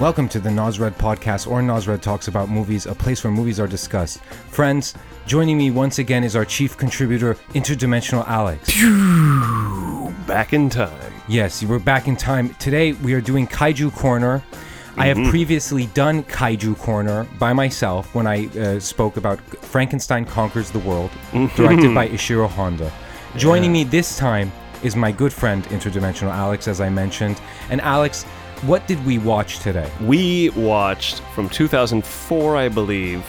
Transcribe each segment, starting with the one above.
Welcome to the Nazred podcast or Nazred Talks About Movies, a place where movies are discussed. Friends, joining me once again is our chief contributor, Interdimensional Alex. Back in time. Yes, we're back in time. Today we are doing Kaiju Corner. I have previously done Kaiju Corner by myself when I uh, spoke about Frankenstein Conquers the World, directed by Ishiro Honda. Joining me this time is my good friend, Interdimensional Alex, as I mentioned. And Alex, what did we watch today? We watched from 2004, I believe,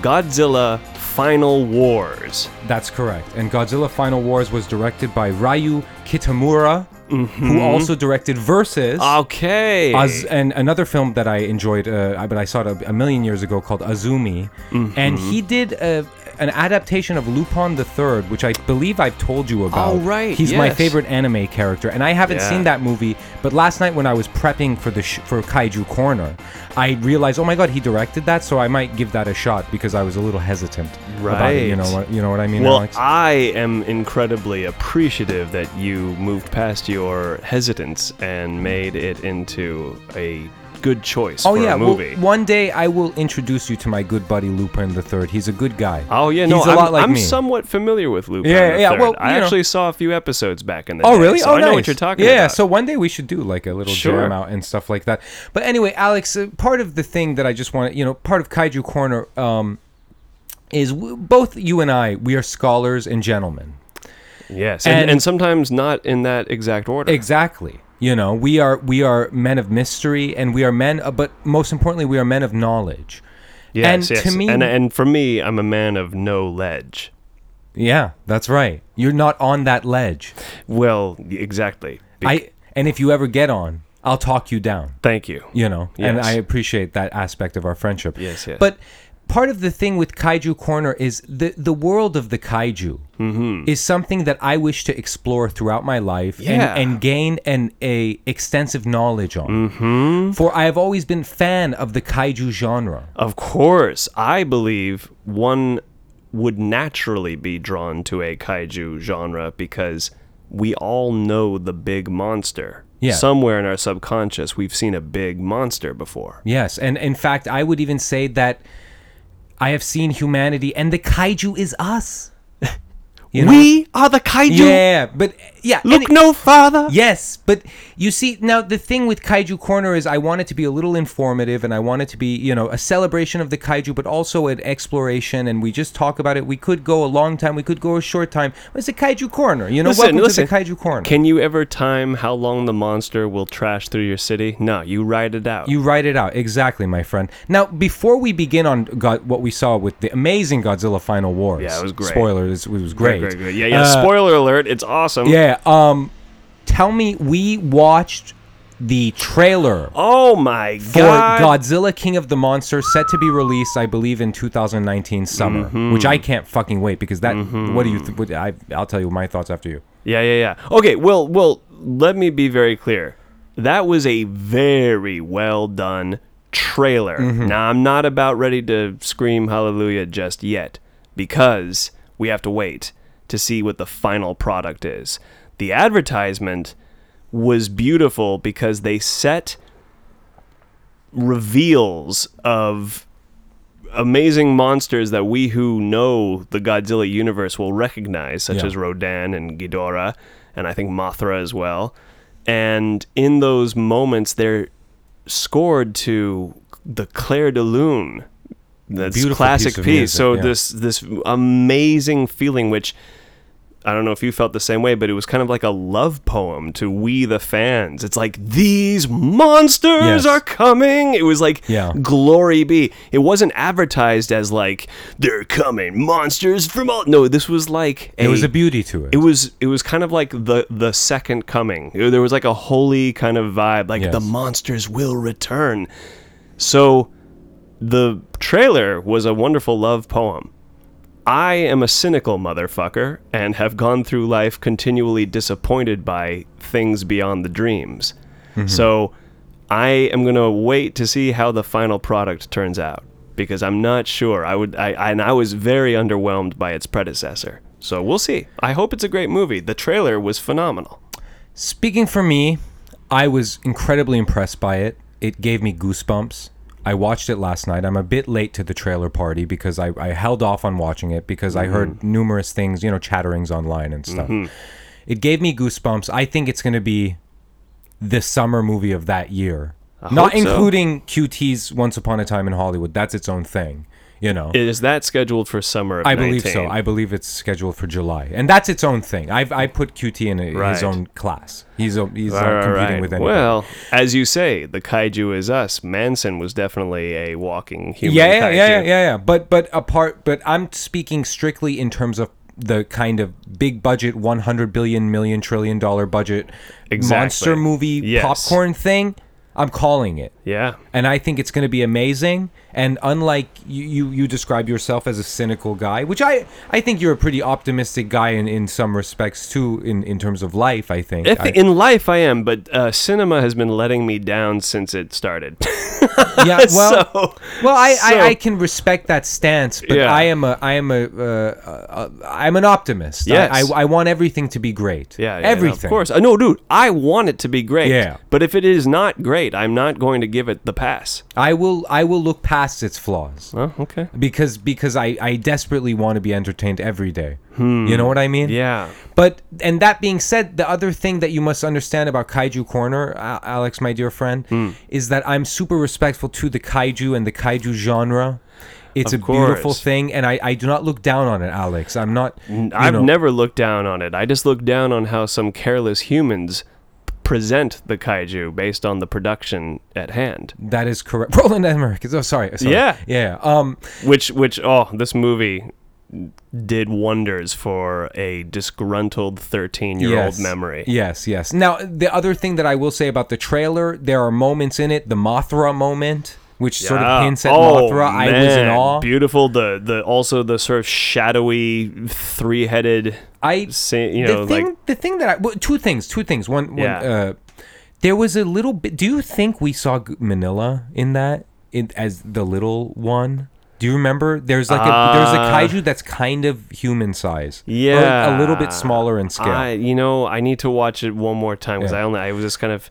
Godzilla Final Wars. That's correct. And Godzilla Final Wars was directed by Ryu Kitamura, who also directed Versus. Okay. Az- and another film that I enjoyed, uh, but I saw it a, a million years ago called Azumi. And he did a, an adaptation of Lupin the Third, which I believe I've told you about. Oh, right, He's my yes. favorite anime character, and I haven't Yeah. seen that movie. But last night when I was prepping for the sh- for Kaiju Corner, I realized, oh my god, he directed that, so I might give that a shot because I was a little hesitant about it. You know what? You know what I mean, well, Alex? I am incredibly appreciative that you moved past your hesitance and made it into a good choice Oh for yeah, a well, movie. one day I will introduce you to my good buddy Lupin the Third. He's a good guy. Oh yeah, no, he's a I'm, lot like I'm me. somewhat familiar with Lupin. Yeah, yeah, well, I know. actually saw a few episodes back in the Oh day, really? So oh I know what you're talking yeah, about. so one day we should do like a little Sure. jam out and stuff like that. But anyway, Alex, uh, part of the thing that I just want to, you know, part of Kaiju Corner um, is w- both you and I, we are scholars and gentlemen. yes, and, and- and sometimes not in that exact order. Exactly. You know, we are we are men of mystery, and we are men, uh, but most importantly, we are men of knowledge. Yes, And yes. to me- and and for me, I'm a man of no ledge. Yeah, that's right. You're not on that ledge. Well, exactly. Be- I and if you ever get on, I'll talk you down. thank you. you know and i appreciate that aspect of our friendship Yes, yes. but part of the thing with kaiju corner is the the world of the kaiju Mm-hmm. is something that i wish to explore throughout my life Yeah. and, and gain an a extensive knowledge on Mm-hmm. for i have always been fan of the kaiju genre Of course, I believe one would naturally be drawn to a kaiju genre because we all know the big monster. Yeah. Somewhere in our subconscious, we've seen a big monster before. yes and in fact i would even say that i have seen humanity and the kaiju is us You know? We are the kaiju. yeah but yeah Look any- no farther. Yes, but you see, now the thing with Kaiju Corner is I want it to be a little informative and I want it to be, you know, a celebration of the kaiju, but also an exploration. And we just talk about it. We could go a long time, we could go a short time. But it's a Kaiju Corner, you know, Listen, welcome listen. to the Kaiju Corner. Can you ever time how long the monster will trash through your city? No, you ride it out. you write it out. Exactly, my friend. Now, before we begin on God, what we saw with the amazing Godzilla Final Wars. Yeah, it was great. Spoilers, it was Great, great. great, great. Yeah, yeah. Uh, spoiler alert. It's awesome. Yeah, um, tell me, we watched the trailer Oh my for god. Godzilla King of the Monsters set to be released, I believe, in 2019 summer, Mm-hmm. which I can't fucking wait because that. What do you? Th- what, I I'll tell you my thoughts after you. Yeah, yeah, yeah. Okay, well, well, let me be very clear. That was a very well done trailer. Mm-hmm. Now, I'm not about ready to scream hallelujah just yet because we have to wait to see what the final product is. The advertisement was beautiful because they set reveals of amazing monsters that we who know the Godzilla universe will recognize, such Yeah. as Rodan and Ghidorah, and I think Mothra as well. And in those moments, they're scored to the Clair de Lune, that's Beautiful classic piece so yeah. this this amazing feeling, which I don't know if you felt the same way, but it was kind of like a love poem to we the fans. It's like these monsters Yes. are coming. It was like Yeah. glory be. It wasn't advertised as like they're coming monsters from all. No, this was like it was a beauty to it. it was it was kind of like the the second coming. There was like a holy kind of vibe, like Yes. the monsters will return. So the trailer was a wonderful love poem. I am a cynical motherfucker and have gone through life continually disappointed by things beyond the dreams. Mm-hmm. So I am going to wait to see how the final product turns out because I'm not sure. I would I and I was very underwhelmed by its predecessor. So we'll see. I hope it's a great movie. The trailer was phenomenal. Speaking for me, I was incredibly impressed by it. it gave me goosebumps. I watched it last night. I'm a bit late to the trailer party because I, I held off on watching it because I heard mm-hmm. numerous things, you know, chatterings online and stuff. Mm-hmm. It gave me goosebumps. I think it's going to be the summer movie of that year. Not hope so. including QT's Once Upon a Time in Hollywood. That's its own thing, you know. Is that scheduled for summer of I believe so. I believe it's scheduled for July, and that's its own thing. I've I put QT in a, Right. his own class. He's a, he's All not right, competing right. with anybody. Well, as you say, the kaiju is us. Manson was definitely a walking human yeah, yeah, yeah, yeah, yeah. But but apart, but I'm speaking strictly in terms of the kind of big budget, 100 billion million trillion dollar budget Exactly. monster movie Yes. popcorn thing. I'm calling it. Yeah. and I think it's going to be amazing. And unlike you, you, you describe yourself as a cynical guy, which I, I think you're a pretty optimistic guy in, in some respects too, in, in terms of life. I think. If, I- in life, I am, but uh, cinema has been letting me down since it started. yeah, well, so, well, I, so- I, I can respect that stance, but Yeah. I am a, I am a, uh, uh, I'm an optimist. I- Yes. I, I, want everything to be great. yeah, yeah, everything. Of course. Uh, no, dude, I want it to be great. Yeah. But if it is not great, I'm not going to give it the pass. I will, I will look past its flaws. Oh, okay. Because because I, I desperately want to be entertained every day. You know what I mean? Hmm. Yeah. But and that being said, the other thing that you must understand about Kaiju Corner, Alex, my dear friend, Hmm. is that I'm super respectful to the kaiju and the kaiju genre. It's Of a beautiful thing, and I, I do not look down on it, Alex. I'm not. I've know- never looked down on it. I just look down on how some careless humans present the kaiju based on the production at hand. That is correct. Roland Emmerich. Oh, sorry. sorry. Yeah. Yeah. Um. Which, which, oh, this movie did wonders for a disgruntled 13 year old yes. memory. Yes. Yes. Now, the other thing that I will say about the trailer, there are moments in it. The Mothra moment, which sort of Yeah. hints at Oh, Mothra. I was in awe. Beautiful. The the also the sort of shadowy three headed. I You know, the thing, like the thing that I well, two things, two things. One, one Yeah. uh, there was a little bit. Do you think we saw Minilla in that in, as the little one? Do you remember? There's like a there's a Uh, kaiju that's kind of human size. Yeah, a little bit smaller in scale. I, you know, I need to watch it one more time because Yeah. I only I was just kind of.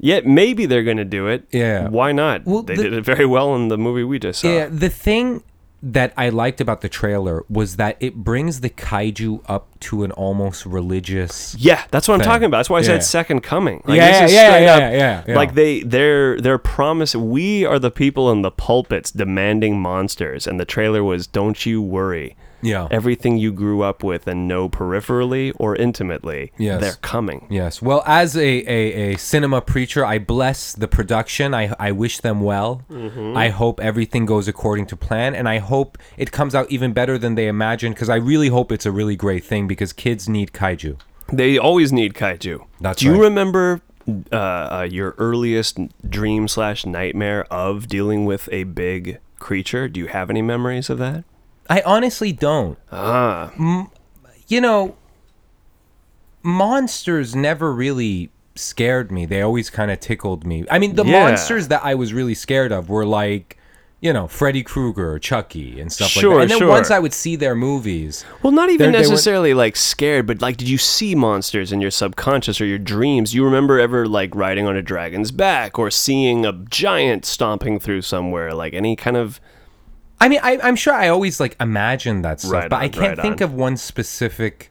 Yeah, maybe they're gonna do it. Yeah. Why not? Well, they the- did it very well in the movie we just saw. yeah, the thing that I liked about the trailer was that it brings the kaiju up to an almost religious. Yeah, that's what I'm talking about. That's why I Yeah. said second coming. Like, Yeah, yeah, straight yeah, up, yeah, yeah. Like they, their, their promise. We are the people in the pulpits demanding monsters, and the trailer was, "Don't you worry, Yeah. everything you grew up with and know peripherally or intimately, Yes. they're coming." Yes. Well, as a, a, a cinema preacher, I bless the production. I, I wish them well. Mm-hmm. I hope everything goes according to plan. And I hope it comes out even better than they imagined because I really hope it's a really great thing because kids need kaiju. They always need kaiju. That's Do you right. remember uh, uh, your earliest dream slash nightmare of dealing with a big creature? Do you have any memories of that? I honestly don't. Ah, You know, monsters never really scared me. They always kind of tickled me. I mean, the Yeah. monsters that I was really scared of were like, you know, Freddy Krueger or Chucky and stuff like Sure, that. And then sure. once I would see their movies, Well, not even necessarily like scared, but like, did you see monsters in your subconscious or your dreams? You remember ever like riding on a dragon's back or seeing a giant stomping through somewhere? Like any kind of. I mean, I, I'm sure I always like imagine that stuff, Right but I can't right think on. of one specific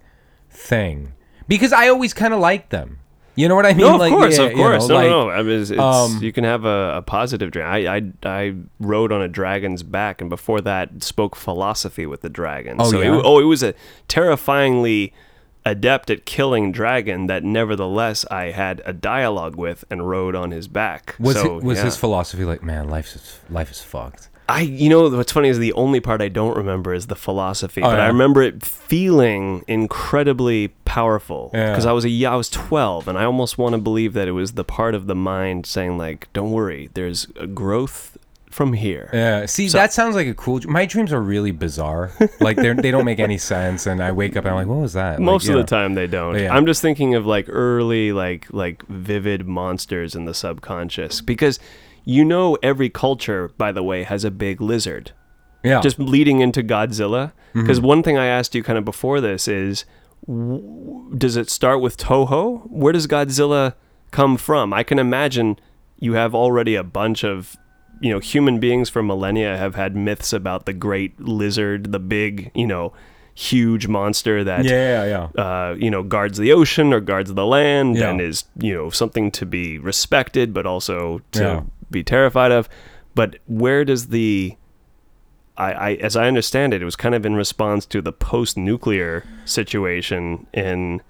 thing because I always kind of like them. You know what I mean? No, of like, course, yeah, of you course. know, no, like- no, no. I mean, it's, it's, um, you can have a, a positive dream. I, I, I rode on a dragon's back, and before that, spoke philosophy with the dragon. Oh, so yeah? It, oh, it was a terrifyingly adept at killing dragon that nevertheless I had a dialogue with and rode on his back. Was so, it, was yeah. his philosophy like, man, life is life is fucked? I, you know, what's funny is the only part I don't remember is the philosophy, oh, but Oh, yeah? I remember it feeling incredibly powerful Yeah. because I was a yeah, I was twelve, and I almost want to believe that it was the part of the mind saying like, "Don't worry, there's a growth from here." Yeah. See, that sounds like a cool. My dreams are really bizarre. like they they don't make any sense, and I wake up and I'm like, what was that? Most you of the know. time they don't. Yeah. I'm just thinking of like early like like vivid monsters in the subconscious because you know every culture by the way has a big lizard. Yeah. just leading into Godzilla. Mm-hmm. Because one thing I asked you kind of before this is, w- does it start with Toho? Where does Godzilla come from? I can imagine you have already a bunch of you know human beings for millennia have had myths about the great lizard, the big you know huge monster that Yeah, yeah, yeah. uh, you know guards the ocean or guards the land Yeah. and is you know something to be respected but also to Yeah. Be terrified of. But where does the I, I as I understand it, it was kind of in response to the post-nuclear situation in.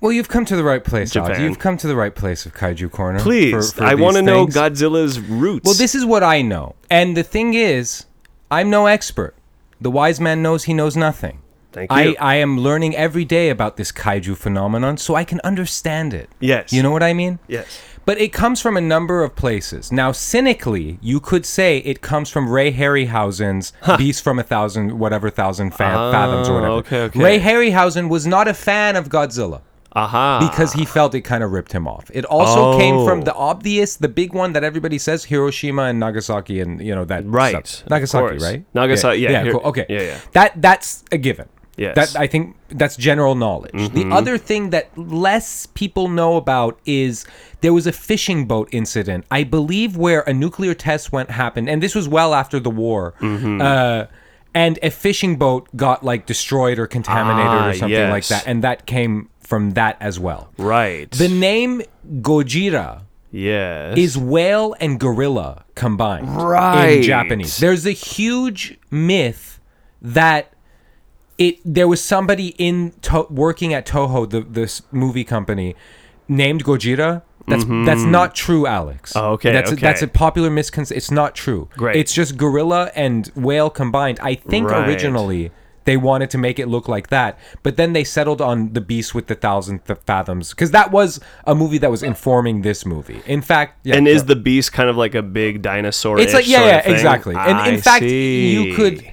Well, you've come to the right place. Japan. You've come to the right place of Kaiju Corner. Please, for- for I want to know. Godzilla's roots. Well, this is what I know. And the thing is, I'm no expert. The wise man knows he knows nothing. Thank I, you. I am learning every day about this kaiju phenomenon so I can understand it. Yes. You know what I mean? yes. But it comes from a number of places. Now, cynically, you could say it comes from Ray Harryhausen's Beast from a Thousand, whatever thousand fa- fathoms or oh, whatever. Oh, okay, okay. Ray Harryhausen was not a fan of Godzilla Aha. because he felt it kind of ripped him off. It also oh. came from Oh. the obvious, the big one that everybody says, Hiroshima and Nagasaki, and you know that Right, stuff. Nagasaki, right? Nagasaki, yeah, yeah, here- cool. Okay, yeah, yeah. That that's a given. Yes. That I think that's general knowledge. The Mm-hmm. other thing that less people know about is there was a fishing boat incident, I believe, where a nuclear test went happened, and this was well after the war. Mm-hmm. Uh, and a fishing boat got like destroyed or contaminated Ah, or something like that, and that came from that as well. right. The name Gojira yes. is whale and gorilla combined Right. in Japanese. There's a huge myth that it there was somebody in to- working at Toho, the this movie company, named Gojira. That's that's not true, Alex. Mm-hmm. Oh, okay, that's A, okay. that's a popular misconception. It's not true. Great. It's just gorilla and whale combined. I think Right. originally they wanted to make it look like that, but then they settled on the beast with the thousand th- fathoms because that was a movie that was informing this movie. In fact, yeah, and is the beast kind of like a big dinosaur? it's like yeah, yeah, exactly. And in fact, you could.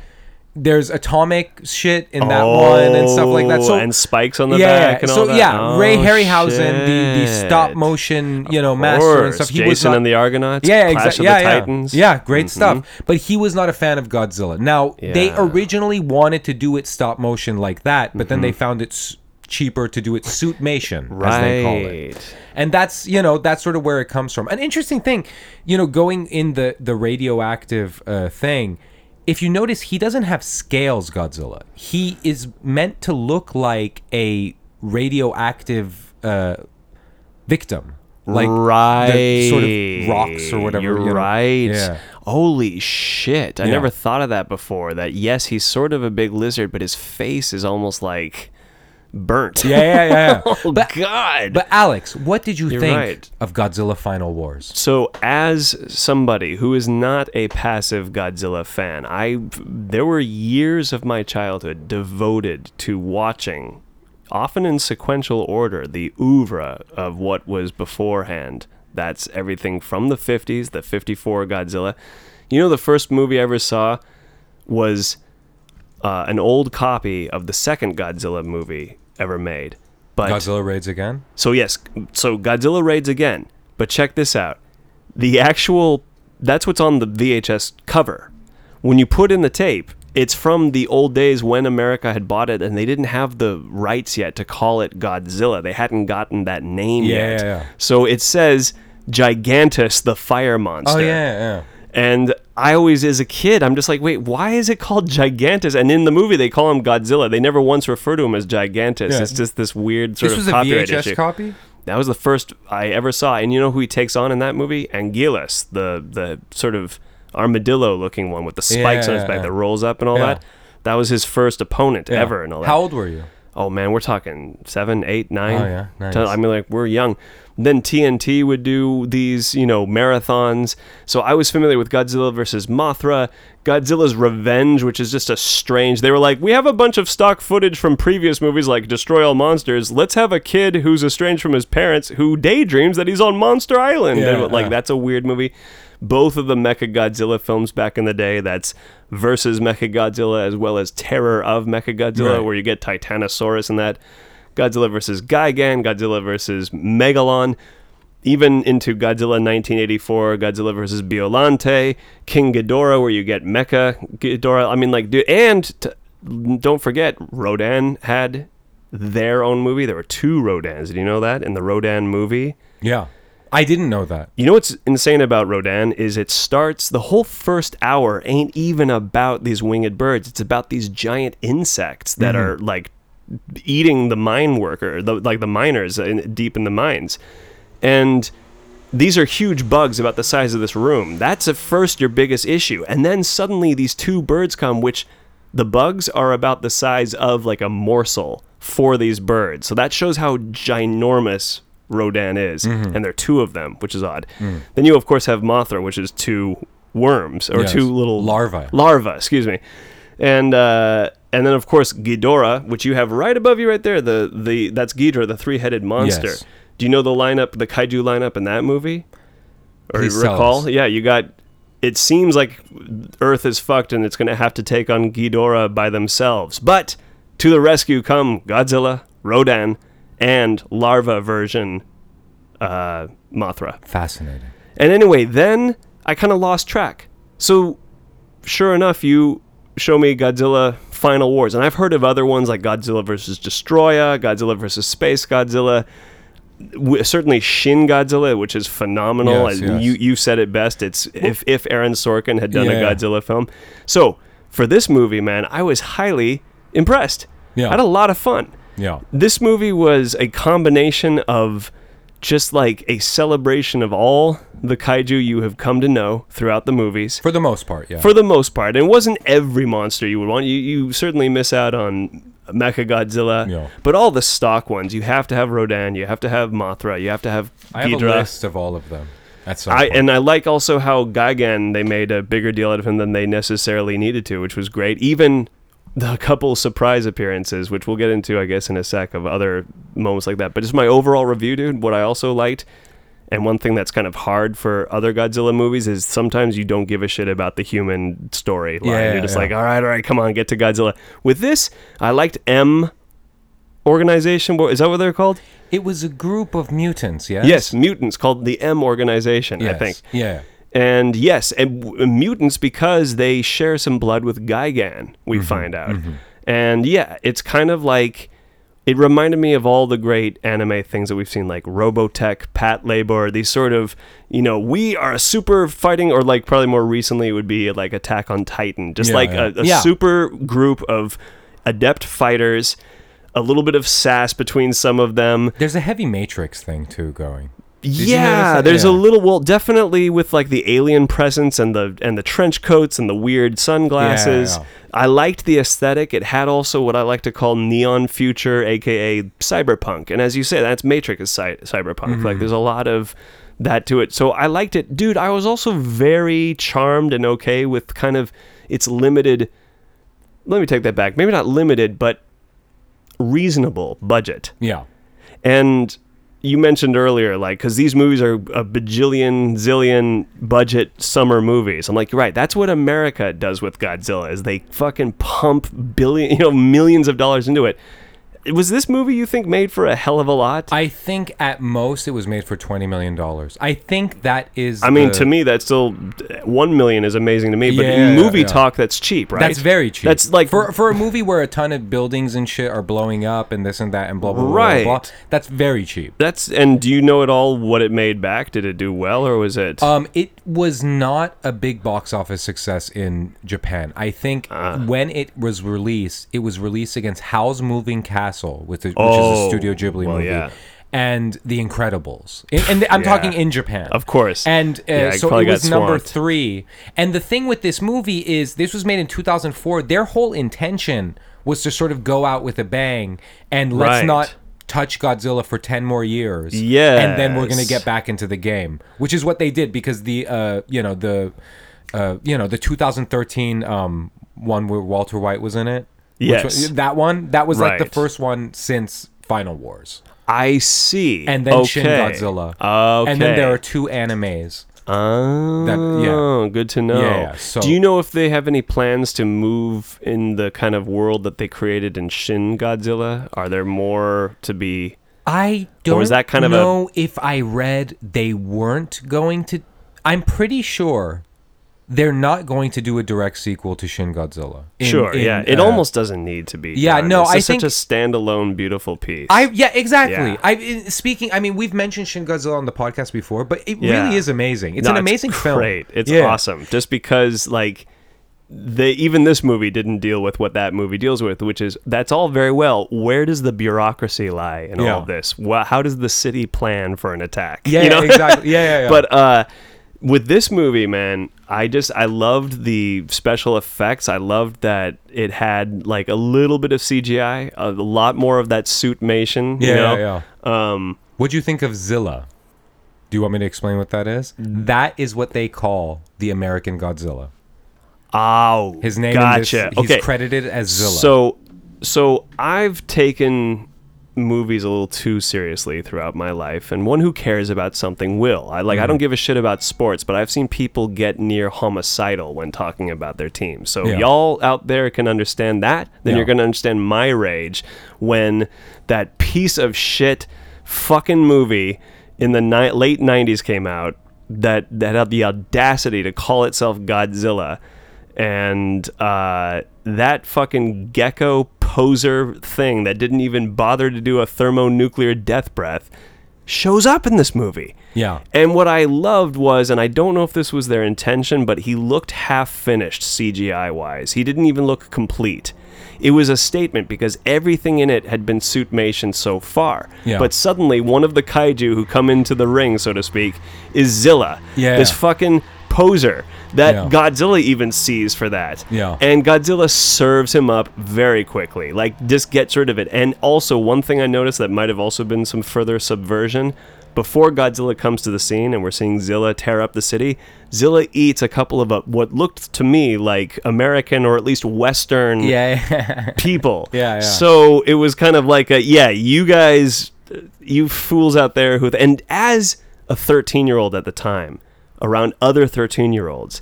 There's atomic shit in that one and stuff like that. So Oh, and spikes on the yeah, back and so all that. yeah, Ray Oh, Harryhausen, the, the stop motion, you know, master and stuff. He Jason was not, and the Argonauts. yeah, exactly. Yeah, the yeah, Titans. Mm-hmm. yeah, great stuff. But he was not a fan of Godzilla. Now they originally wanted to do it stop motion like that, but Mm-hmm. then they found it cheaper to do it suitmation, as they call it Right. and that's you know that's sort of where it comes from an interesting thing you know going in the the radioactive uh, thing if you notice he doesn't have scales godzilla he is meant to look like a radioactive uh, victim like right. sort of rocks or whatever You're you know. right. yeah Holy shit. I Yeah. never thought of that before. That yes, he's sort of a big lizard, but his face is almost like burnt. yeah yeah yeah, yeah. oh but god. but alex what did you You're think right. of godzilla final wars So, as somebody who is not a passive Godzilla fan, I there were years of my childhood devoted to watching, often in sequential order, the oeuvre of what was beforehand. That's everything from the 50s, the 54 Godzilla. You know, the first movie I ever saw was uh, an old copy of the second Godzilla movie ever made. But godzilla raids again so yes, so Godzilla raids again. But check this out. The actual that's what's on the VHS cover. When you put in the tape, it's from the old days when America had bought it and they didn't have the rights yet to call it Godzilla. They hadn't gotten that name Yeah, yet. yeah, yeah. So it says Gigantis the fire oh, monster. oh yeah yeah And I always, as a kid, I'm just like, wait, why is it called Gigantis? And in the movie, they call him Godzilla. They never once refer to him as Gigantis. Yeah. It's just this weird sort this of was a copyright vhs issue. copy That was the first I ever saw. And you know who he takes on in that movie? Anguillus, the the sort of armadillo looking one with the spikes on his back yeah. that rolls up and all Yeah. that. That was his first opponent Yeah. ever and all that. how old were you Oh man, we're talking seven, eight, oh, nine. Oh, yeah. Nice. Ten- I mean, like we're young. Then TNT would do these, you know, marathons. So I was familiar with Godzilla versus Mothra, Godzilla's Revenge, which is just a strange. They were like, we have a bunch of stock footage from previous movies like Destroy All Monsters. Let's have a kid who's estranged from his parents who daydreams that he's on Monster Island. Yeah, and like yeah. that's a weird movie. Both of the Mecha Godzilla films back in the day. That's versus Mecha Godzilla as well as Terror of Mecha Godzilla, Right. where you get Titanosaurus and that. Godzilla versus Gigan, Godzilla versus Megalon, even into Godzilla 1984, Godzilla versus Biolante, King Ghidorah, where you get Mecha Ghidorah. I mean, like, dude, and t- don't forget, Rodan had their own movie. There were two Rodans. Did you know that in the Rodan movie? yeah I didn't know that. You know what's insane about Rodan is it starts the whole first hour ain't even about these winged birds. It's about these giant insects that Mm-hmm. are like eating the mine worker, the, like the miners in, deep in the mines, and these are huge bugs about the size of this room. That's at first your biggest issue, and then suddenly these two birds come, which the bugs are about the size of like a morsel for these birds. So that shows how ginormous Rodan is, Mm-hmm. and there are two of them, which is odd. Then you of course have Mothra, which is two worms or Yes. two little Larvae. Larva, excuse me, and uh, and then of course Ghidorah, which you have right above you right there. The the that's Ghidorah, the three headed monster. Yes. Do you know the lineup, the kaiju lineup in that movie? Or Please recall? Yeah, you got. It seems like Earth is fucked, and it's going to have to take on Ghidorah by themselves. But to the rescue come Godzilla, Rodan, and larva version uh, Mothra. Fascinating. And anyway, then I kind of lost track. So, sure enough, you show me Godzilla Final Wars, and I've heard of other ones like Godzilla versus Destoroyah, Godzilla versus Space Godzilla. W- certainly Shin Godzilla, which is phenomenal. Yes, yes. You you said it best. It's if if Aaron Sorkin had done Yeah. a Godzilla film. So for this movie, man, I was highly impressed. Yeah. I had a lot of fun Yeah. this movie was a combination of just like a celebration of all the kaiju you have come to know throughout the movies For the most part, yeah. for the most part and it wasn't every monster you would want you, you certainly miss out on Mecha Godzilla, Yeah. but all the stock ones you have to have Rodan, you have to have Mothra, you have to have I have a list of all of them. I point. and I like also how Gigan they made a bigger deal out of him than they necessarily needed to, which was great. Even the couple surprise appearances, which we'll get into, I guess, in a sec, of other moments like that. But just my overall review, dude. What I also liked, and one thing that's kind of hard for other Godzilla movies is sometimes you don't give a shit about the human storyline. Yeah, You're just yeah. like, all right, all right, come on, get to Godzilla. With this, I liked M organization. What- Is that what they're called? it was a group of mutants, yes? Yes, mutants called the M organization. I think. Yeah. And yes, and w- uh, mutants because they share some blood with Gigan, we mm-hmm, find out. Mm-hmm. And yeah, it's kind of like it reminded me of all the great anime things that we've seen, like Robotech, Patlabor, these sort of, you know, we are a super fighting, or like probably more recently it would be like Attack on Titan, just Yeah, like yeah. a, a Yeah. super group of adept fighters, a little bit of sass between some of them. There's a heavy Matrix thing too going. You notice yeah, that? there's a little well, definitely with like the alien presence and the and the trench coats and the weird sunglasses. Yeah. I liked the aesthetic. It had also what I like to call neon future, aka cyberpunk. And as you say, that's Matrix is cy- cyberpunk. Mm-hmm. Like there's a lot of that to it. So I liked it, dude. I was also very charmed and okay with kind of its limited. Let me take that back. Maybe not limited, but reasonable budget. Yeah. And you mentioned earlier, like, because these movies are a bajillion, zillion budget summer movies. I'm like, you're right. That's what America does with Godzilla is they fucking pump billion, you know, millions of dollars into it. Was this movie you think made for a hell of a lot? I, think at most it was made for twenty million dollars. I think that is. I mean, the- to me, that's still one million is amazing to me. But Yeah, in movie yeah. talk, that's cheap, right? That's very cheap. That's like for for a movie where a ton of buildings and shit are blowing up and this and that and blah blah blah. Right. Blah, blah. That's very cheap. that's. And do you know at all what it made back? Did it do well, or was it? Um, it was not a big box office success in Japan. I think Ah. when it was released, it was released against Howl's Moving Castle, which is, which is Oh, a Studio Ghibli well, movie, yeah. and The Incredibles. And, and I'm Yeah. talking in Japan, Of course. And uh, Yeah, so it was number three. And the thing with this movie is, this was made in 2004. Their whole intention was to sort of go out with a bang and let's Right. not touch Godzilla for 10 more years. Yeah. And then we're going to get back into the game, which is what they did because the uh, you know, the uh, you know, the 2013 um one where Walter White was in it. Yes. that one, that was like the first one since Final Wars. I see. And then okay. Shin Godzilla. Okay. And then there are two animes. Oh, yeah. good to know. Yeah, yeah, so- Do you know if they have any plans to move in the kind of world that they created in Shin Godzilla? Are there more to be? I don't was that kind of a- know if I read they weren't going to. I'm pretty sure they're not going to do a direct sequel to Shin Godzilla. in- sure, in, yeah. It uh, almost doesn't need to be. Yeah, done. no, It's I think- such a standalone, beautiful piece. I yeah exactly. Yeah. I speaking. I mean, we've mentioned Shin Godzilla on the podcast before, but it Yeah. really is amazing. It's No, an amazing film. Great, it's Yeah. awesome. Just because like they even this movie didn't deal with what that movie deals with, which is that's all very well. Where does the bureaucracy lie in Yeah. all of this? Wha how does the city plan for an attack? Yeah, You know? exactly. Yeah, yeah, yeah. But uh, with this movie, man, I just I loved the special effects. I loved that it had like a little bit of CGI, a lot more of that suitmation. yeah, you know? yeah, yeah. Um, What do you think of Zilla? Do you want me to explain what that is? Mm. That is what they call the American Godzilla. oh, His name Gotcha. in this, he's okay. credited as Zilla. So, so I've taken movies a little too seriously throughout my life, and one who cares about something will. I like. I don't Mm-hmm. give a shit about sports, but I've seen people get near homicidal when talking about their team. So Yeah. y'all out there can understand that. Then Yeah. you're gonna understand my rage when that piece of shit fucking movie in the ni- late '90s came out that that had the audacity to call itself Godzilla and uh, that fucking gecko poser thing that didn't even bother to do a thermonuclear death breath shows up in this movie. Yeah. And what I loved was, and I don't know if this was their intention, but he looked half finished CGI wise. He didn't even look complete. It was a statement because everything in it had been suitmation so far. Yeah. But suddenly, one of the kaiju who come into the ring, so to speak, is Zilla. Yeah. This fucking poser that Yeah. Godzilla even sees for that. Yeah. And Godzilla serves him up very quickly. Like, just gets rid of it. And also, one thing I noticed that might have also been some further subversion. Before Godzilla comes to the scene and we're seeing Zilla tear up the city, Zilla eats a couple of uh, what looked to me like American or at least Western Yeah. people. Yeah, yeah. So it was kind of like a yeah, you guys, uh, you fools out there who, and as a 13 year old at the time, around other 13 year olds,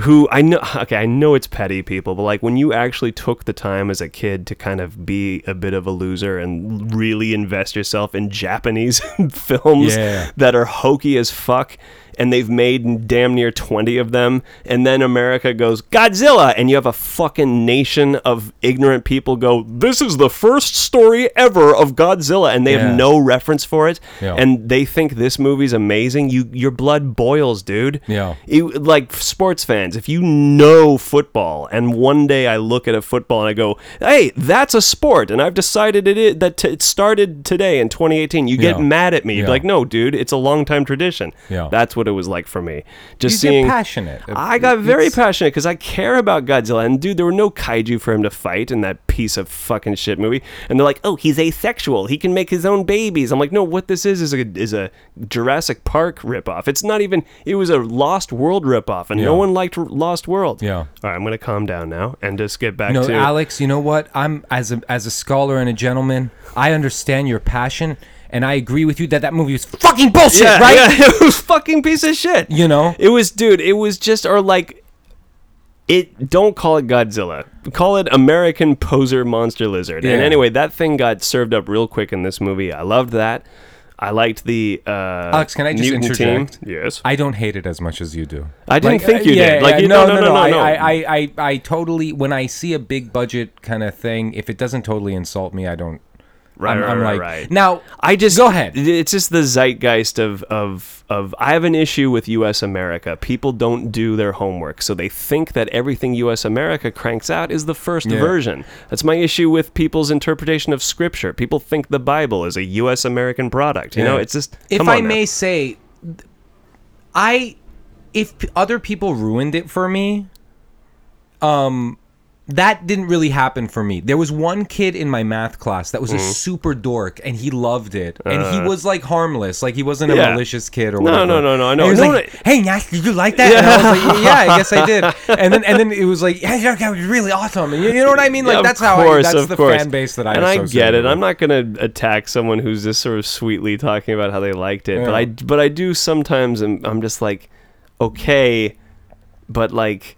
who I know, okay, I know it's petty people, but like when you actually took the time as a kid to kind of be a bit of a loser and really invest yourself in Japanese films Yeah. that are hokey as fuck and they've made damn near 20 of them and then America goes Godzilla and you have a fucking nation of ignorant people go this is the first story ever of Godzilla and they Yeah. have no reference for it Yeah. and they think this movie's amazing you your blood boils dude Yeah. you, like sports fans, if you know football, and one day I look at a football and I go, "Hey, that's a sport," and I've decided it is, that t- it started today in 2018, you get Yeah. mad at me. Like, "No, dude, it's a long time tradition." Yeah. That's what it was like for me. Just you seeing. passionate. I got very It's- passionate because I care about Godzilla, and dude, there were no kaiju for him to fight in that piece of fucking shit movie. And they're like, "Oh, he's asexual. He can make his own babies." I'm like, "No, what this is is a is a Jurassic Park ripoff. It's not even. It was a Lost World ripoff, and no one liked Lost World." Yeah. All right, I'm gonna calm down now and just get back No, to. Alex, you know what? I'm as a as a scholar and a gentleman, I understand your passion and I agree with you that that movie was fucking bullshit, yeah, right? yeah, it was fucking piece of shit. You know? It was, dude. It was just, or like, it. Don't call it Godzilla. Call it American poser monster lizard. And anyway, that thing got served up real quick in this movie. I loved that. I liked the uh, Alex, can I just interject? Team. Yes. I don't hate it as much as you do. I didn't think you yeah, did. Like, yeah, you- no, no, no, no, no, no, no. I, I, I, I totally. When I see a big budget kind of thing, if it doesn't totally insult me, I don't. Right, I'm, right, I'm right, like, right. now I just Go ahead. It's just the zeitgeist of of of. I have an issue with U.S. America. People don't do their homework, so they think that everything U.S. America cranks out is the first Yeah. version. That's my issue with people's interpretation of Scripture. People think the Bible is a U.S. American product. You know, it's just. if I now. may say, I if p- other people ruined it for me, um, that didn't really happen for me. There was one kid in my math class that was a Mm-hmm. super dork, and he loved it, and he was like harmless, like he wasn't a Uh. Yeah. malicious kid or No, whatever. no, no, no, I know. And he was No, like, no. "Hey, Nash, did you like that?" And I was like, "Yeah, I guess I did." And then and then it was like, "Yeah, that was really awesome." And you, you know what I mean? Like that's how I, course, that's of the course. fan base that I and I associate get it. with. I'm not going to attack someone who's just sort of sweetly talking about how they liked it, but Yeah. I but I do sometimes. I'm, I'm just like, okay, but like,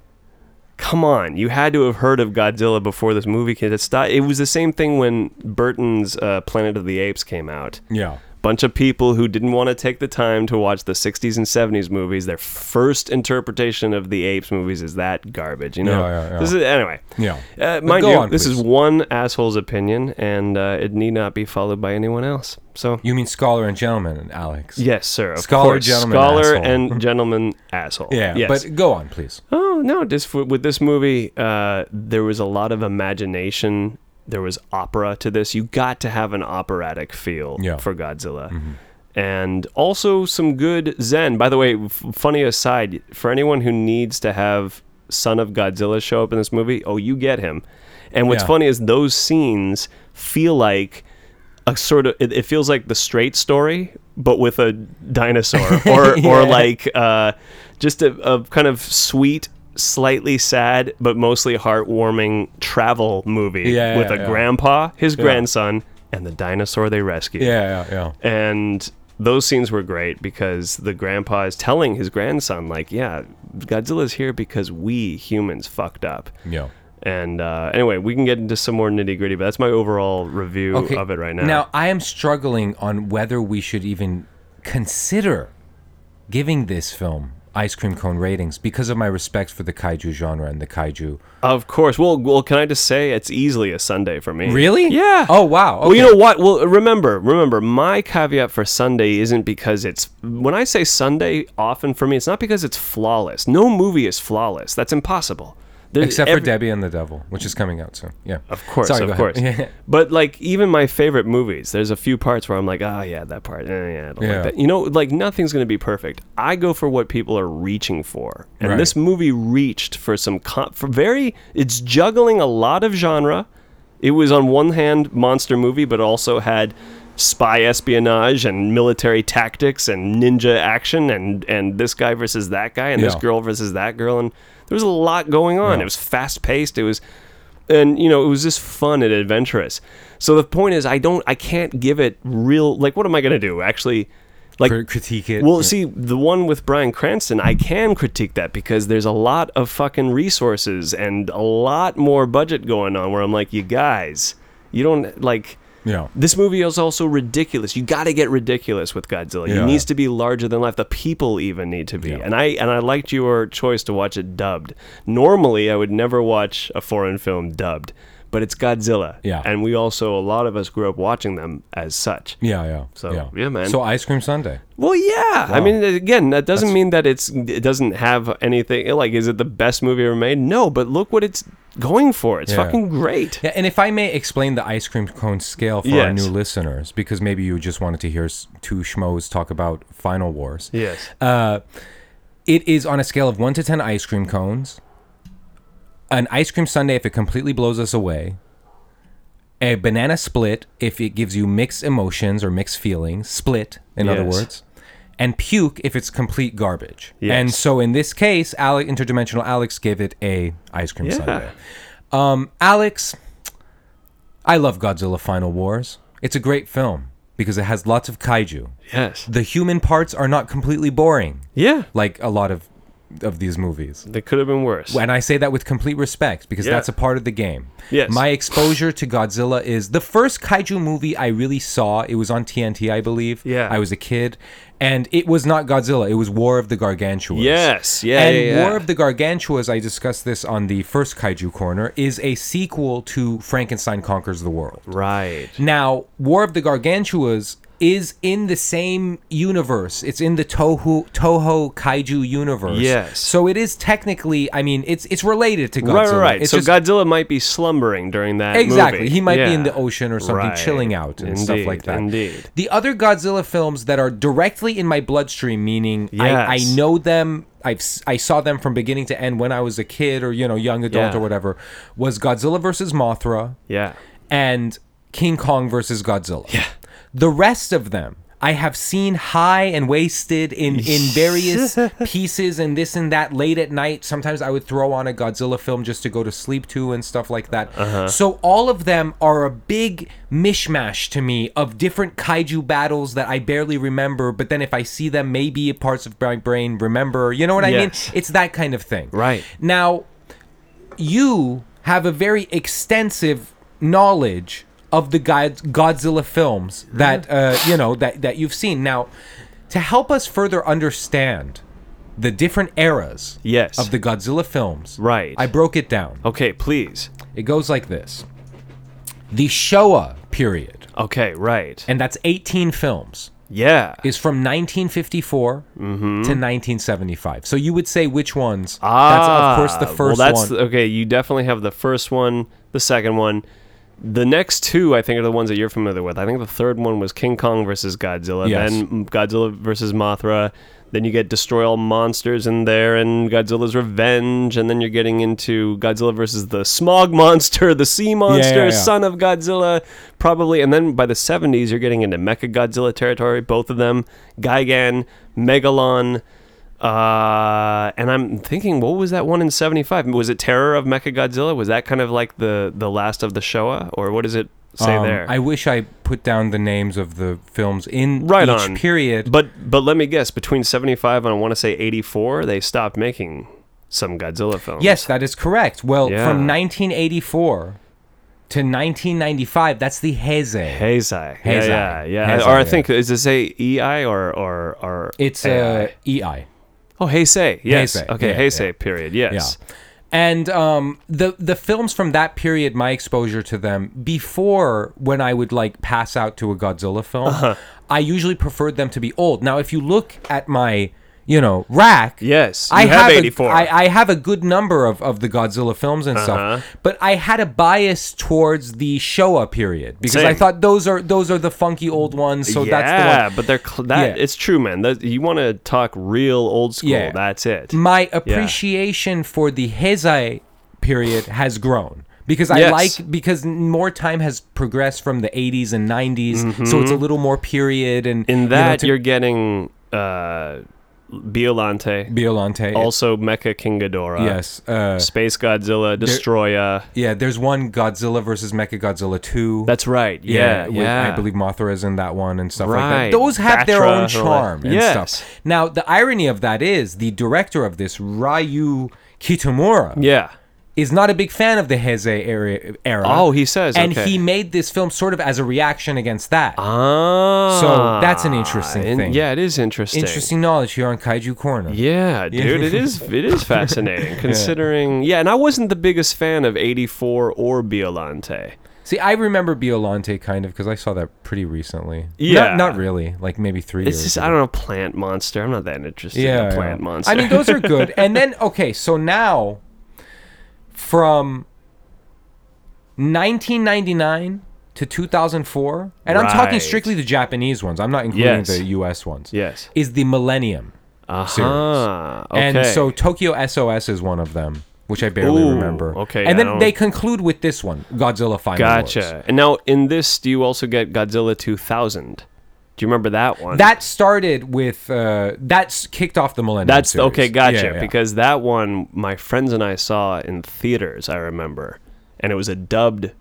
come on, you had to have heard of Godzilla before this movie came. It was the same thing when Burton's uh, Planet of the Apes came out. Yeah. Bunch of people who didn't want to take the time to watch the 60s and 70s movies. Their first interpretation of the apes movies is that garbage. You know. Yeah, yeah, yeah. This is anyway. Yeah. Uh, mind you, on, this is one asshole's opinion, and uh, it need not be followed by anyone else. So. You mean scholar and gentleman, Alex? Yes, sir. Of Scholar, course. gentleman, scholar, asshole. and gentleman asshole. Yeah. Yes. But go on, please. Oh no! Just for, with this movie, uh, there was a lot of imagination. There was opera to this. You got to have an operatic feel Yeah. for Godzilla, and also some good Zen. By the way, f- funny aside, for anyone who needs to have Son of Godzilla show up in this movie, oh, you get him. And what's Yeah. funny is those scenes feel like a sort of it, it feels like the straight story but with a dinosaur or or like uh just a, a kind of sweet slightly sad but mostly heartwarming travel movie Yeah, with yeah, a yeah. grandpa his grandson and the dinosaur they rescue Yeah, yeah, yeah. and those scenes were great because the grandpa is telling his grandson like yeah godzilla's here because we humans fucked up Yeah. and uh, anyway, we can get into some more nitty gritty, but that's my overall review Okay. of it right now. Now, I am struggling on whether we should even consider giving this film ice cream cone ratings because of my respect for the kaiju genre and the kaiju. of course. Well, well, can I just say it's easily a sundae for me? Really? Yeah. Oh, wow. Well, you know what? Well, remember, remember, my caveat for sundae isn't because it's when I say sundae, often for me, it's not because it's flawless. No movie is flawless. That's impossible. There's Except for Debbie and the Devil, which is coming out soon. Yeah. Of course, Sorry, of go course. ahead. But like even my favorite movies, there's a few parts where I'm like, oh yeah, that part, eh, yeah, I don't Yeah. like that. You know, like nothing's gonna be perfect. I go for what people are reaching for, and Right. this movie reached for some con- for very. It's juggling a lot of genre. It was on one hand monster movie, but also had spy espionage and military tactics and ninja action and and this guy versus that guy and this Yeah. girl versus that girl and there was a lot going on. Yeah. It was fast paced. It was and you know it was just fun and adventurous. So the point is, I don't, I can't give it real. Like, what am I gonna do? Actually, like critique it. well, see, the one with Bryan Cranston, I can critique that because there's a lot of fucking resources and a lot more budget going on. Where I'm like, you guys, you don't like. Yeah. This movie is also ridiculous. You got to get ridiculous with Godzilla. Yeah. It needs to be larger than life. The people even need to be. Yeah. And I and I liked your choice to watch it dubbed. Normally, I would never watch a foreign film dubbed, but it's Godzilla. Yeah. And we also a lot of us grew up watching them as such. Yeah, yeah. So, yeah. yeah, man. So Ice Cream Sundae. Well, yeah. I mean, again, that doesn't mean that it's it doesn't have anything. Like, is it the best movie ever made? No, but look what it's going for. It's Yeah. fucking great. Yeah, and if I may explain the ice cream cone scale for our new listeners, because maybe you just wanted to hear two schmoes talk about Final Wars. Yes. Uh, it is on a scale of one to ten ice cream cones. An ice cream sundae if it completely blows us away. A banana split if it gives you mixed emotions or mixed feelings. Split, in other words. And puke if it's complete garbage. Yes. And so in this case, Alec, interdimensional Alex gave it a ice cream Yeah. sundae. Um, Alex, I love Godzilla Final Wars. It's a great film because it has lots of kaiju. Yes. The human parts are not completely boring Yeah. like a lot of of these movies. They could have been worse. And I say that with complete respect because Yeah. that's a part of the game. Yes. My exposure to Godzilla is the first kaiju movie I really saw. It was on TNT, I believe. Yeah. I was a kid. And it was not Godzilla. It was War of the Gargantuas. Yes. Yeah. and yeah, yeah. War of the Gargantuas, I discussed this on the first Kaiju Corner, is a sequel to Frankenstein Conquers the World. Right. Now, War of the Gargantuas is in the same universe. It's in the Toho Toho Kaiju universe. Yes. So it is technically, I mean, it's it's related to Godzilla. Right, right. It's so just- Godzilla might be slumbering during that Exactly. movie. He might be in the ocean or something, Right. chilling out and stuff like that. Indeed. The other Godzilla films that are directly in my bloodstream, meaning I, I know them, I've I saw them from beginning to end when I was a kid or you know young adult Yeah. or whatever, was Godzilla versus Mothra Yeah. and King Kong versus Godzilla. Yeah. The rest of them I have seen high and wasted in in various pieces and this and that late at night. Sometimes I would throw on a Godzilla film just to go to sleep to and stuff like that. Uh-huh. So all of them are a big mishmash to me of different kaiju battles that I barely remember, but then if I see them maybe parts of my brain remember. You know what I Yes. mean? It's that kind of thing. Right. Now, you have a very extensive knowledge of the God- Godzilla films that uh, you know that that you've seen. Now, to help us further understand the different eras Yes. of the Godzilla films, Right. I broke it down. Okay, please. It goes like this: the Showa period, Okay, right. and that's 18 films. Yeah. is from 1954 Mm-hmm. to 1975. So you would say which ones? Ah, that's of course the first well, that's one. okay. You definitely have the first one, the second one. The next two, I think, are the ones that you're familiar with. I think the third one was King Kong versus Godzilla, Yes. then Godzilla versus Mothra. Then you get Destroy All Monsters in there, and Godzilla's Revenge, and then you're getting into Godzilla versus the Smog Monster, the Sea Monster, yeah. son of Godzilla, probably. And then by the 70s, you're getting into Mecha Godzilla territory, both of them, Gigan, Megalon. Uh, and I'm thinking, what was that one in '75? Was it Terror of Mechagodzilla? Was that kind of like the the last of the Showa, or what does it say Um, there? I wish I put down the names of the films in Right each on. period. but but let me guess, between '75 and I want to say '84, they stopped making some Godzilla films. yes, that is correct. Well, Yeah. from 1984 to 1995, that's the Heisei. Heisei. Yeah, Heisei. yeah, yeah. Heisei, or I yeah. think is it say EI or or or It's AI? uh, EI. Oh Heisei. Yes. Heisei, Okay, yeah, Heisei. yeah. Period. Yes. Yeah. And um, the the films from that period, my exposure to them before when I would like pass out to a Godzilla film, Uh-huh. I usually preferred them to be old. Now, if you look at my you know rack, Yes. I you have, a- 84. I, I have a good number of, of the Godzilla films and Uh-huh. stuff, but I had a bias towards the Showa period because I thought those are those are the funky old ones. So yeah, that's the one. but they're cl- that Yeah. it's true, man. That you want to talk real old school. Yeah. That's it. my appreciation for the Heisei period has grown because I Yes. like because more time has progressed from the 80s and 90s, so it's a little more period and Mm-hmm. In you know, that to- you're getting uh, Biolante, Biolante. also Mecha King Ghidorah, yes. Uh, Space Godzilla, Destoroyah. yeah, there's one Godzilla versus Mecha Godzilla 2. That's right. Yeah, with- yeah. I believe Mothra is in that one and stuff like Right. that. Those have their own charm and Yes. stuff. Now, the irony of that is the director of this, Ryu Kitamura, Yeah. Is not a big fan of the Heisei era. era Oh, he says. and okay. he made this film sort of as a reaction against that. Ah. So that's an interesting in- thing. Yeah, it is interesting. Interesting knowledge here on Kaiju Corner. Yeah, dude, it is it is fascinating considering. Yeah, and I wasn't the biggest fan of 84 or Biolante. See, I remember Biolante kind of because I saw that pretty recently. Yeah. not, not really. Like maybe three It's years. just ago. I don't know, plant monster. I'm not that interested yeah, in plant yeah. monster. I mean, those are good. and then okay, so now from 1999 to 2004, and I'm talking strictly the Japanese ones. I'm not including Yes. the U.S. ones. yes. Is the Millennium, Uh-huh. Okay. and so Tokyo SOS is one of them, which I barely Ooh, remember. okay, and I then don't- they conclude with this one, Godzilla Final Wars. Gotcha. And now in this, do you also get Godzilla 2000? Do you remember that one? That started with uh, that's kicked off the Millennium. That's series. okay. Gotcha. Yeah, yeah. Because that one, my friends and I saw in theaters. I remember, and it was a dubbed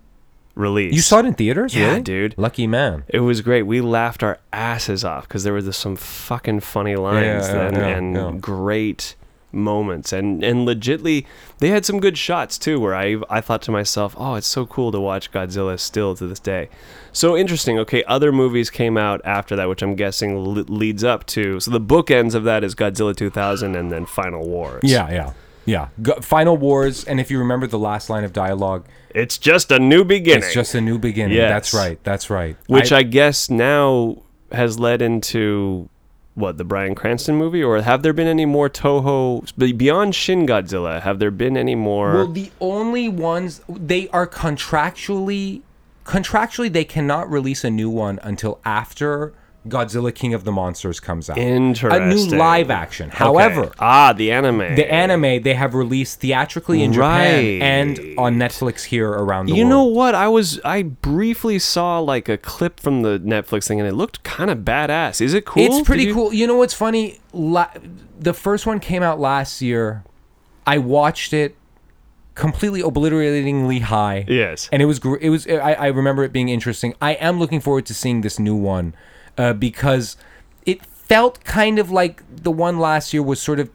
release. you saw it in theaters, Yeah, really? dude. Lucky man. It was great. We laughed our asses off because there were just some fucking funny lines Yeah, and, and great moments and and legitly they had some good shots too where I I thought to myself oh it's so cool to watch Godzilla still to this day so interesting okay other movies came out after that which I'm guessing le- leads up to so the bookends of that is Godzilla 2000 and then Final Wars Yeah, yeah, yeah. Go- Final Wars, and if you remember the last line of dialogue, it's just a new beginning it's just a new beginning. Yes. That's right. That's right. which I, guess now has led into what the Bryan Cranston movie, or have there been any more Toho beyond Shin Godzilla? Have there been any more? Well, the only ones they are contractually contractually they cannot release a new one until after Godzilla King of the Monsters comes out. Interesting. A new live action. Okay. However, ah, the anime. the anime they have released theatrically in Right. Japan and on Netflix here around the You world. You know what? I was I briefly saw like a clip from the Netflix thing, and it looked kind of badass. Is it cool? It's pretty you- cool. You know what's funny? La- the first one came out last year. I watched it completely obliteratingly high. Yes. and it was it was I, I remember it being interesting. I am looking forward to seeing this new one uh, because it felt kind of like the one last year was sort of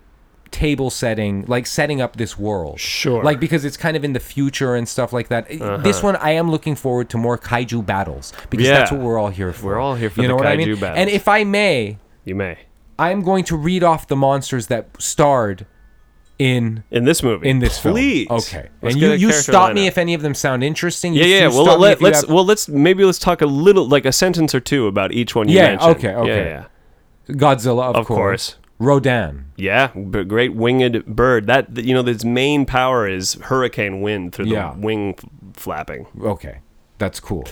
table setting, like setting up this world. Sure. Like because it's kind of in the future and stuff like that. This one, I am looking forward to more kaiju battles because that's what we're all here for. We're all here for you the know what I kaiju mean? battles. And if I may, You may. I'm going to read off the monsters that starred in In this movie. in this Please. film. Okay. Let's and you, you stop me if any of them sound interesting. You, Yeah, yeah. Well, let, let's have- well let's maybe let's talk a little like a sentence or two about each one you Yeah, mentioned. okay, okay. Yeah, yeah. Godzilla, of, Of course. course. Rodan. Yeah, great winged bird. That you know, its main power is hurricane wind through the wing flapping. Okay. That's cool.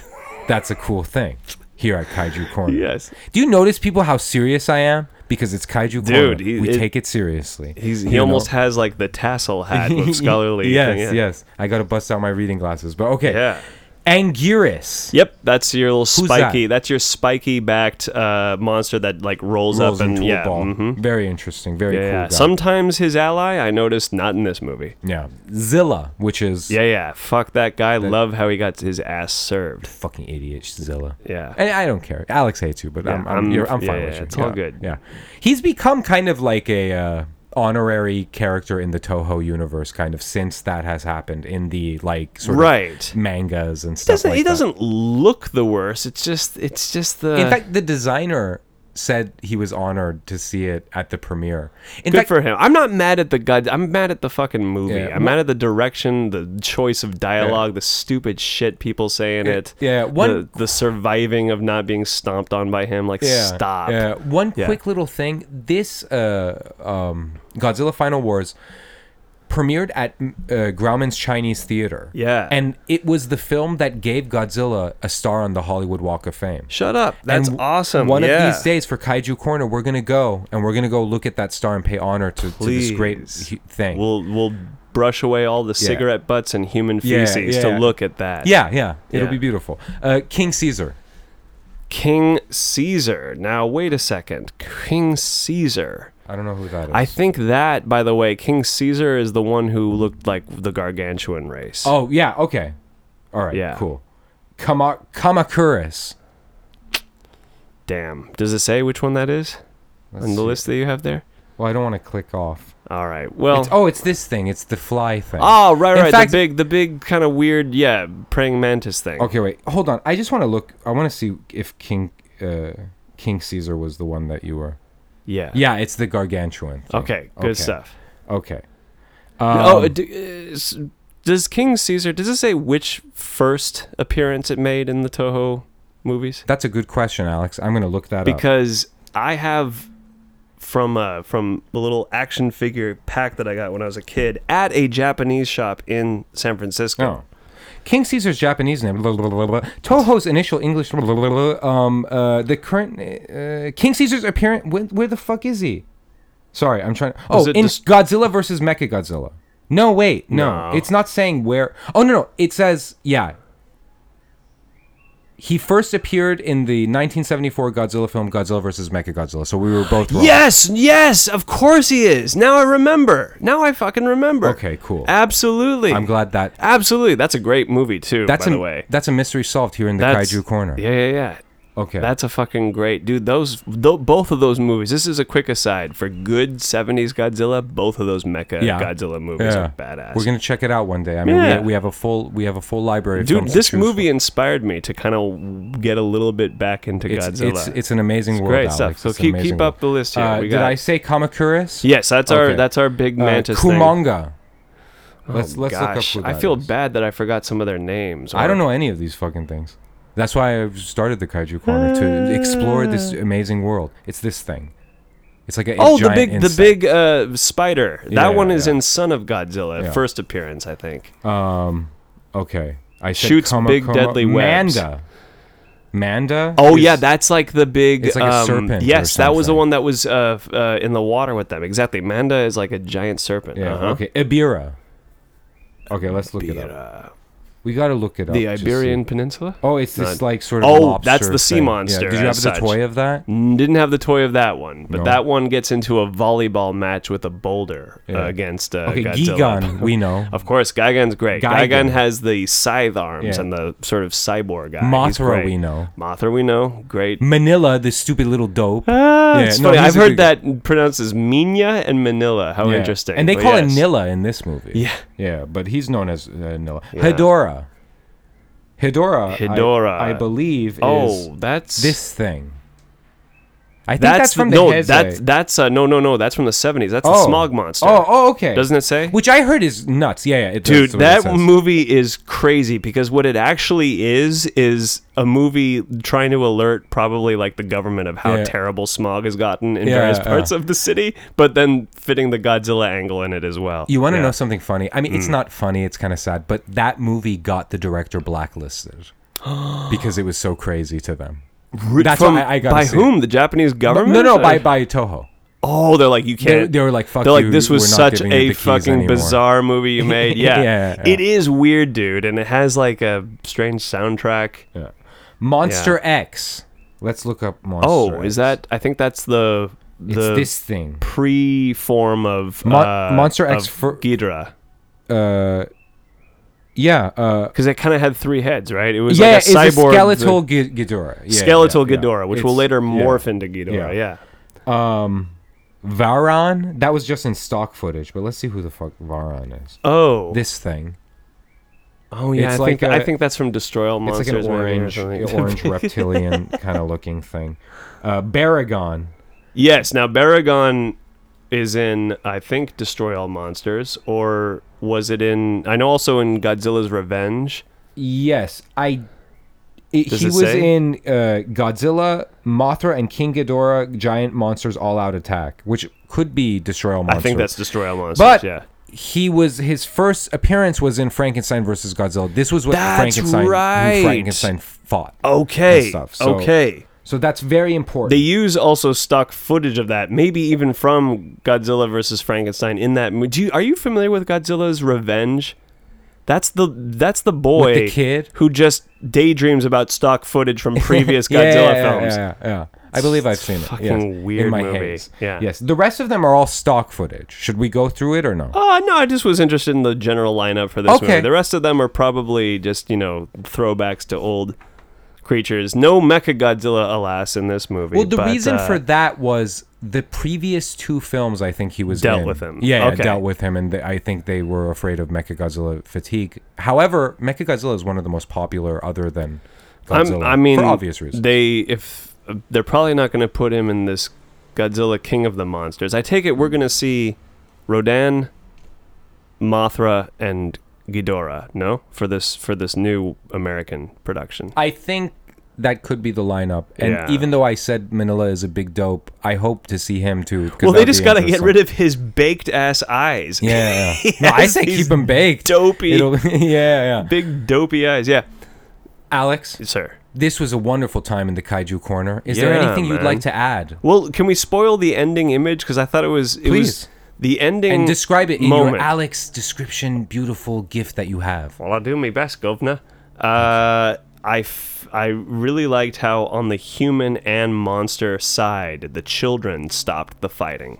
That's a cool thing here at Kaiju Corner. Yes. Do you notice people how serious I am? Because it's Kaiju. Dude, he- we it- take it seriously. He's he almost know? has like the tassel hat with scholarly. yes, thing, yeah. yes. I got to bust out my reading glasses. But okay. Yeah. Anguirus. Yep, that's your little spiky. that? That's your spiky backed uh, monster that like rolls, Rolls up and into yeah. a ball. mhm. Very interesting. Very Yeah, cool. yeah. Sometimes his ally, I noticed, not in this movie. yeah. Zilla, which is Yeah, yeah. Fuck that guy. Love how he got his ass served. fucking ADH Zilla. Yeah. And I don't care. Alex hates you, but I'm, I'm, I'm- you're, I'm fine yeah, with you. it's all good. Yeah. He's become kind of like a uh, honorary character in the Toho universe, kind of since that has happened in the like sort Right. of mangas and stuff Doesn't, like he doesn't look the worst. It's just it's just the In fact, the designer said he was honored to see it at the premiere. In good fact, for him. I'm not mad at the guy. I'm mad at the fucking movie. Yeah, I'm wha- mad at the direction, the choice of dialogue, the stupid shit people say in it. yeah, one- the, the surviving of not being stomped on by him. Like yeah, stop. Yeah. One Yeah. quick little thing. This uh, um, Godzilla Final Wars premiered at uh, Grauman's Chinese Theater. Yeah. And it was the film that gave Godzilla a star on the Hollywood Walk of Fame. Shut up. That's And awesome. One yeah. of these days for Kaiju Corner, we're gonna go and we're gonna go look at that star and pay honor to, to this great thing. We'll we'll brush away all the cigarette butts and human Yeah, feces yeah. to look at that. yeah, yeah, it'll Yeah. be beautiful. Uh, King Caesar. King Caesar. Now wait a second. King Caesar. I don't know who that is. I think that, by the way, King Caesar is the one who looked like the gargantuan race. oh yeah, okay, all right, Yeah. cool. Kama Kamacuras. Damn. Does it say which one that is Let's on the see. list that you have there? Well, I don't want to click off. All right. Well. It's, oh, it's this thing. It's the fly thing. oh, right, In right. fact- the big, the big kind of weird, yeah, praying mantis thing. Okay, wait. Hold on. I just want to look. I want to see if King uh, King Caesar was the one that you were. Yeah. Yeah, it's the gargantuan. thing. Okay. Good stuff. Okay. oh, Um, do, uh, s- does King Caesar? Does it say which first appearance it made in the Toho movies? that's a good question, Alex. I'm gonna look that up. Because I have from uh, from the little action figure pack that I got when I was a kid at a Japanese shop in San Francisco. Oh. King Caesar's Japanese name. blah, blah, blah, blah. Toho's initial English. blah, blah, blah, blah, um. Uh. The current. Uh, King Caesar's appearance. Where, where the fuck is he? Sorry, I'm trying. Oh, it in dis- Godzilla versus Mechagodzilla. No, wait, no. No. It's not saying where. Oh no, no. It says yeah. He first appeared in the 1974 Godzilla film Godzilla vs. Mechagodzilla. So we were both wrong. Yes, yes, of course he is. Now I remember. Now I fucking remember. Okay, cool. Absolutely. I'm glad that Absolutely. That's a great movie too, that's by a the way. that's a mystery solved here in the That's- Kaiju corner. Yeah, yeah, yeah. Okay. That's a fucking great dude. Those th- both of those movies. This is a quick aside for good '70s Godzilla. Both of those mecha Yeah. Godzilla movies Yeah. are badass. We're gonna check it out one day. I mean, Yeah. we, we have a full we have a full library. Of dude, this movie from. inspired me to kind of get a little bit back into it's, Godzilla. it's it's an amazing world. great Alex. stuff. So It's keep keep up the list here. Uh, did I say Kamacuras? yes, that's our that's our big Uh, mantis thing. Kumonga. Oh, Let's let's gosh, look up. Who I feel is. bad that I forgot some of their names. I don't know any of these fucking things. That's why I started the Kaiju Corner to explore this amazing world. It's this thing. It's like a, a Oh, the big, insect. the big uh, spider. Yeah, that one is yeah. in Son of Godzilla, Yeah. first appearance, I think. Um, okay. I Shoots Kama- big Kama- deadly webs. Manda. Manda. Oh is- yeah, that's like the big. It's like a um, serpent or Yes, that was the one that was uh, uh, in the water with them. Exactly. Manda is like a giant serpent. yeah. uh-huh. Okay, Ebirah. Okay, let's look it up. We got to look it up. The to see. Iberian Peninsula. Oh, it's this Not- like sort of. Oh, that's the sea thing. monster Yeah. Did you have as the such. toy of that? N- Didn't have the toy of that one, but No. that one gets into a volleyball match with a boulder uh, Yeah. against uh, Okay, Godzilla. Gigan, we know. Of course, Gigan's great. Gigan. Gigan has the scythe arms Yeah. and the sort of cyborg guy. He's Mothra, great. we know. Mothra, we know. Great. Minilla, the stupid little dope. Ah, Yeah, it's no, funny. he's I've a heard good- that pronounced as Minya and Minilla. How Yeah. interesting. And they But call yes. it Nilla in this movie. Yeah. Yeah, but he's known as uh, Nilla. Yeah. Hedora. Hedora. I- I, believe oh, is Oh, that's this thing. I think that's, from the no. Heisei. That's that's uh, no no no. That's from the seventies. That's the Oh. smog monster. Oh, oh, okay. Doesn't it say? Which I heard is nuts. Yeah, yeah. It Dude, that's what it that says. movie is crazy because what it actually is is a movie trying to alert probably like the government of how Yeah. terrible smog has gotten in Yeah, various yeah. parts of the city, but then fitting the Godzilla angle in it as well. You want to Yeah. know something funny? I mean, Mm. it's not funny. It's kind of sad. But that movie got the director blacklisted because it was so crazy to them. That's From- why I, I got by whom? The Japanese government? No, no, Or- by by Toho. Oh, they're like you can't. they were like, "Fuck They're like, you, this was such a fucking anymore." bizarre movie you made. Yeah. Yeah, yeah. It is weird, dude, and it has like a strange soundtrack. Yeah. Monster X. Let's look up Monster. Oh, X. is that? I think that's the It's this thing. pre-form of Mon- uh, Monster X for- Ghidorah Uh, yeah. Uh, because it kind of had three heads, right? It was yeah, like a cyborg skeletal G- Ghidorah. Yeah, skeletal yeah, yeah. Ghidorah, which will It's- later yeah. morph into Ghidorah. Yeah. Yeah. Um, Varan. That was just in stock footage, but let's see who the fuck Varan is. Oh. This thing. oh yeah. it's I think like I a- think that's from Destroy All Monsters. It's like an orange, orange reptilian kind of looking thing. Uh, Baragon. Yes. Now Baragon is in I think Destroy All Monsters, or was it in? I know also in Godzilla's Revenge. Yes, I. It, he was say? in uh, Godzilla, Mothra, and King Ghidorah: Giant Monsters All Out Attack, which could be Destroy All Monsters. I think that's Destroy All Monsters. But yeah. he was his first appearance was in Frankenstein versus Godzilla. This was what That's Frankenstein right. Frankenstein fought. Okay. stuff, so- okay. So that's very important. They use also stock footage of that, maybe even from Godzilla versus Frankenstein in that movie. Do you, are you familiar with Godzilla's Revenge? That's the that's the boy the kid? who just daydreams about stock footage from previous Yeah, Godzilla yeah, yeah, films. Yeah, yeah, yeah. I believe I've seen it. Fucking yes, weird in my movie. haze. Yeah. Yes. The rest of them are all stock footage. Should we go through it or no? Oh no, I just was interested in the general lineup for this Okay. movie. The rest of them are probably just you know throwbacks to old creatures. No Mecha Godzilla, alas, in this movie. Well, the but, reason uh, for that was the previous two films. I think he was Dealt in. with him. Yeah, yeah, dealt with him, and they, I think they were afraid of Mechagodzilla fatigue. However, Mechagodzilla is one of the most popular, other than I'm- Godzilla, I mean, for obvious reasons. They if uh, they're probably not going to put him in this Godzilla King of the Monsters. I take it we're going to see Rodan, Mothra, and Ghidorah. No, for this for this new American production. I think that could be the lineup. And Yeah. even though I said Minilla is a big dope, I hope to see him too. Well, they just got to get rid of his baked ass eyes. Yeah, yeah. no, I say keep him baked. dopey- yeah, yeah. Big dopey eyes. Yeah, Alex, sir. this was a wonderful time in the kaiju corner. Is there Yeah, anything you'd like to add? Well, can we spoil the ending image? Because I thought it was it was Please. The ending And describe it in moment. your Alex description, beautiful gift that you have. Well, I'll do my best, governor. Uh, I, f- I really liked how on the human and monster side, the children stopped the fighting.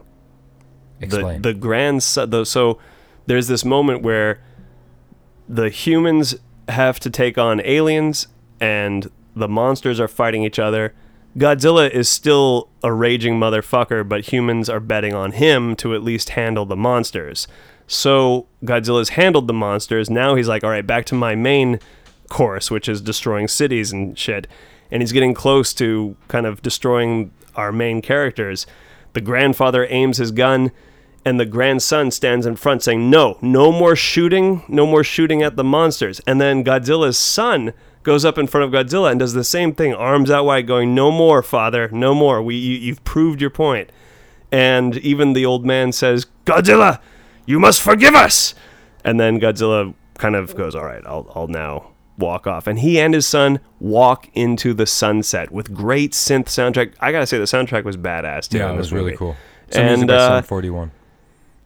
Explain. The the grand so, the, so there's this moment where the humans have to take on aliens and the monsters are fighting each other. Godzilla is still a raging motherfucker, but humans are betting on him to at least handle the monsters. So Godzilla's handled the monsters. Now he's like, all right, back to my main course, which is destroying cities and shit. And he's getting close to kind of destroying our main characters. The grandfather aims his gun, and the grandson stands in front saying, No, no more shooting, no more shooting at the monsters. And then Godzilla's son goes up in front of Godzilla and does the same thing, arms out wide, going, No more, father, no more. We, you, you've proved your point. And even the old man says, Godzilla, you must forgive us. And then Godzilla kind of goes, All right, I'll, I'll now walk off. And he and his son walk into the sunset with great synth soundtrack. I gotta say, the soundtrack was badass too. yeah, it was really cool. Some And, uh, 41.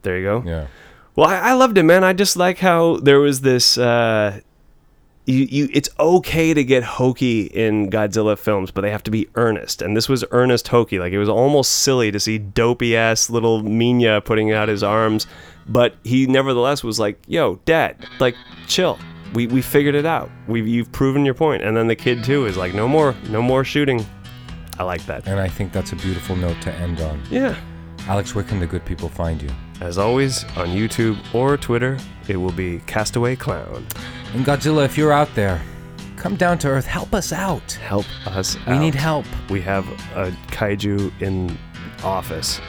There you go. Yeah. Well, I, I loved it, man. I just like how there was this uh, you, you it's okay to get hokey in Godzilla films, but they have to be earnest. And this was earnest hokey. Like it was almost silly to see dopey ass little Minya putting out his arms, but he nevertheless was like, "Yo, dad, like chill. We we figured it out. We you've proven your point." And then the kid too is like, "No more, no more shooting." I like that. And I think that's a beautiful note to end on. Yeah. Alex, where can the good people find you? As always, on YouTube or Twitter, it will be Castaway Clown. And Godzilla, if you're out there, come down to Earth. Help us out. Help us out. We out. need help. We have a kaiju in office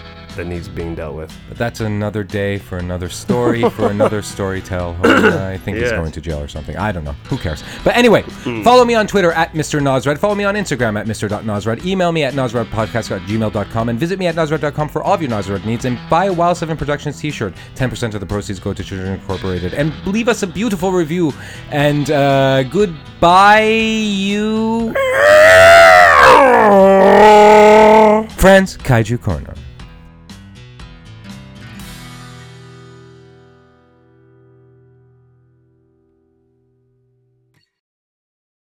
that needs being dealt with. But that's another day for another story, for another story tell. Oh, I think he's going to jail or something. I don't know. Who cares? But anyway, follow me on Twitter at Mr. Nazred. Follow me on Instagram at Mr. Mr.Nazred. Email me at nazredpodcast at gmail.com and visit me at nazred.com for all of your Nazred needs. And buy a Wild 7 Productions t shirt. 10% of the proceeds go to Children Incorporated. And leave us a beautiful review. And uh, goodbye, you. Friends, Kaiju Corner.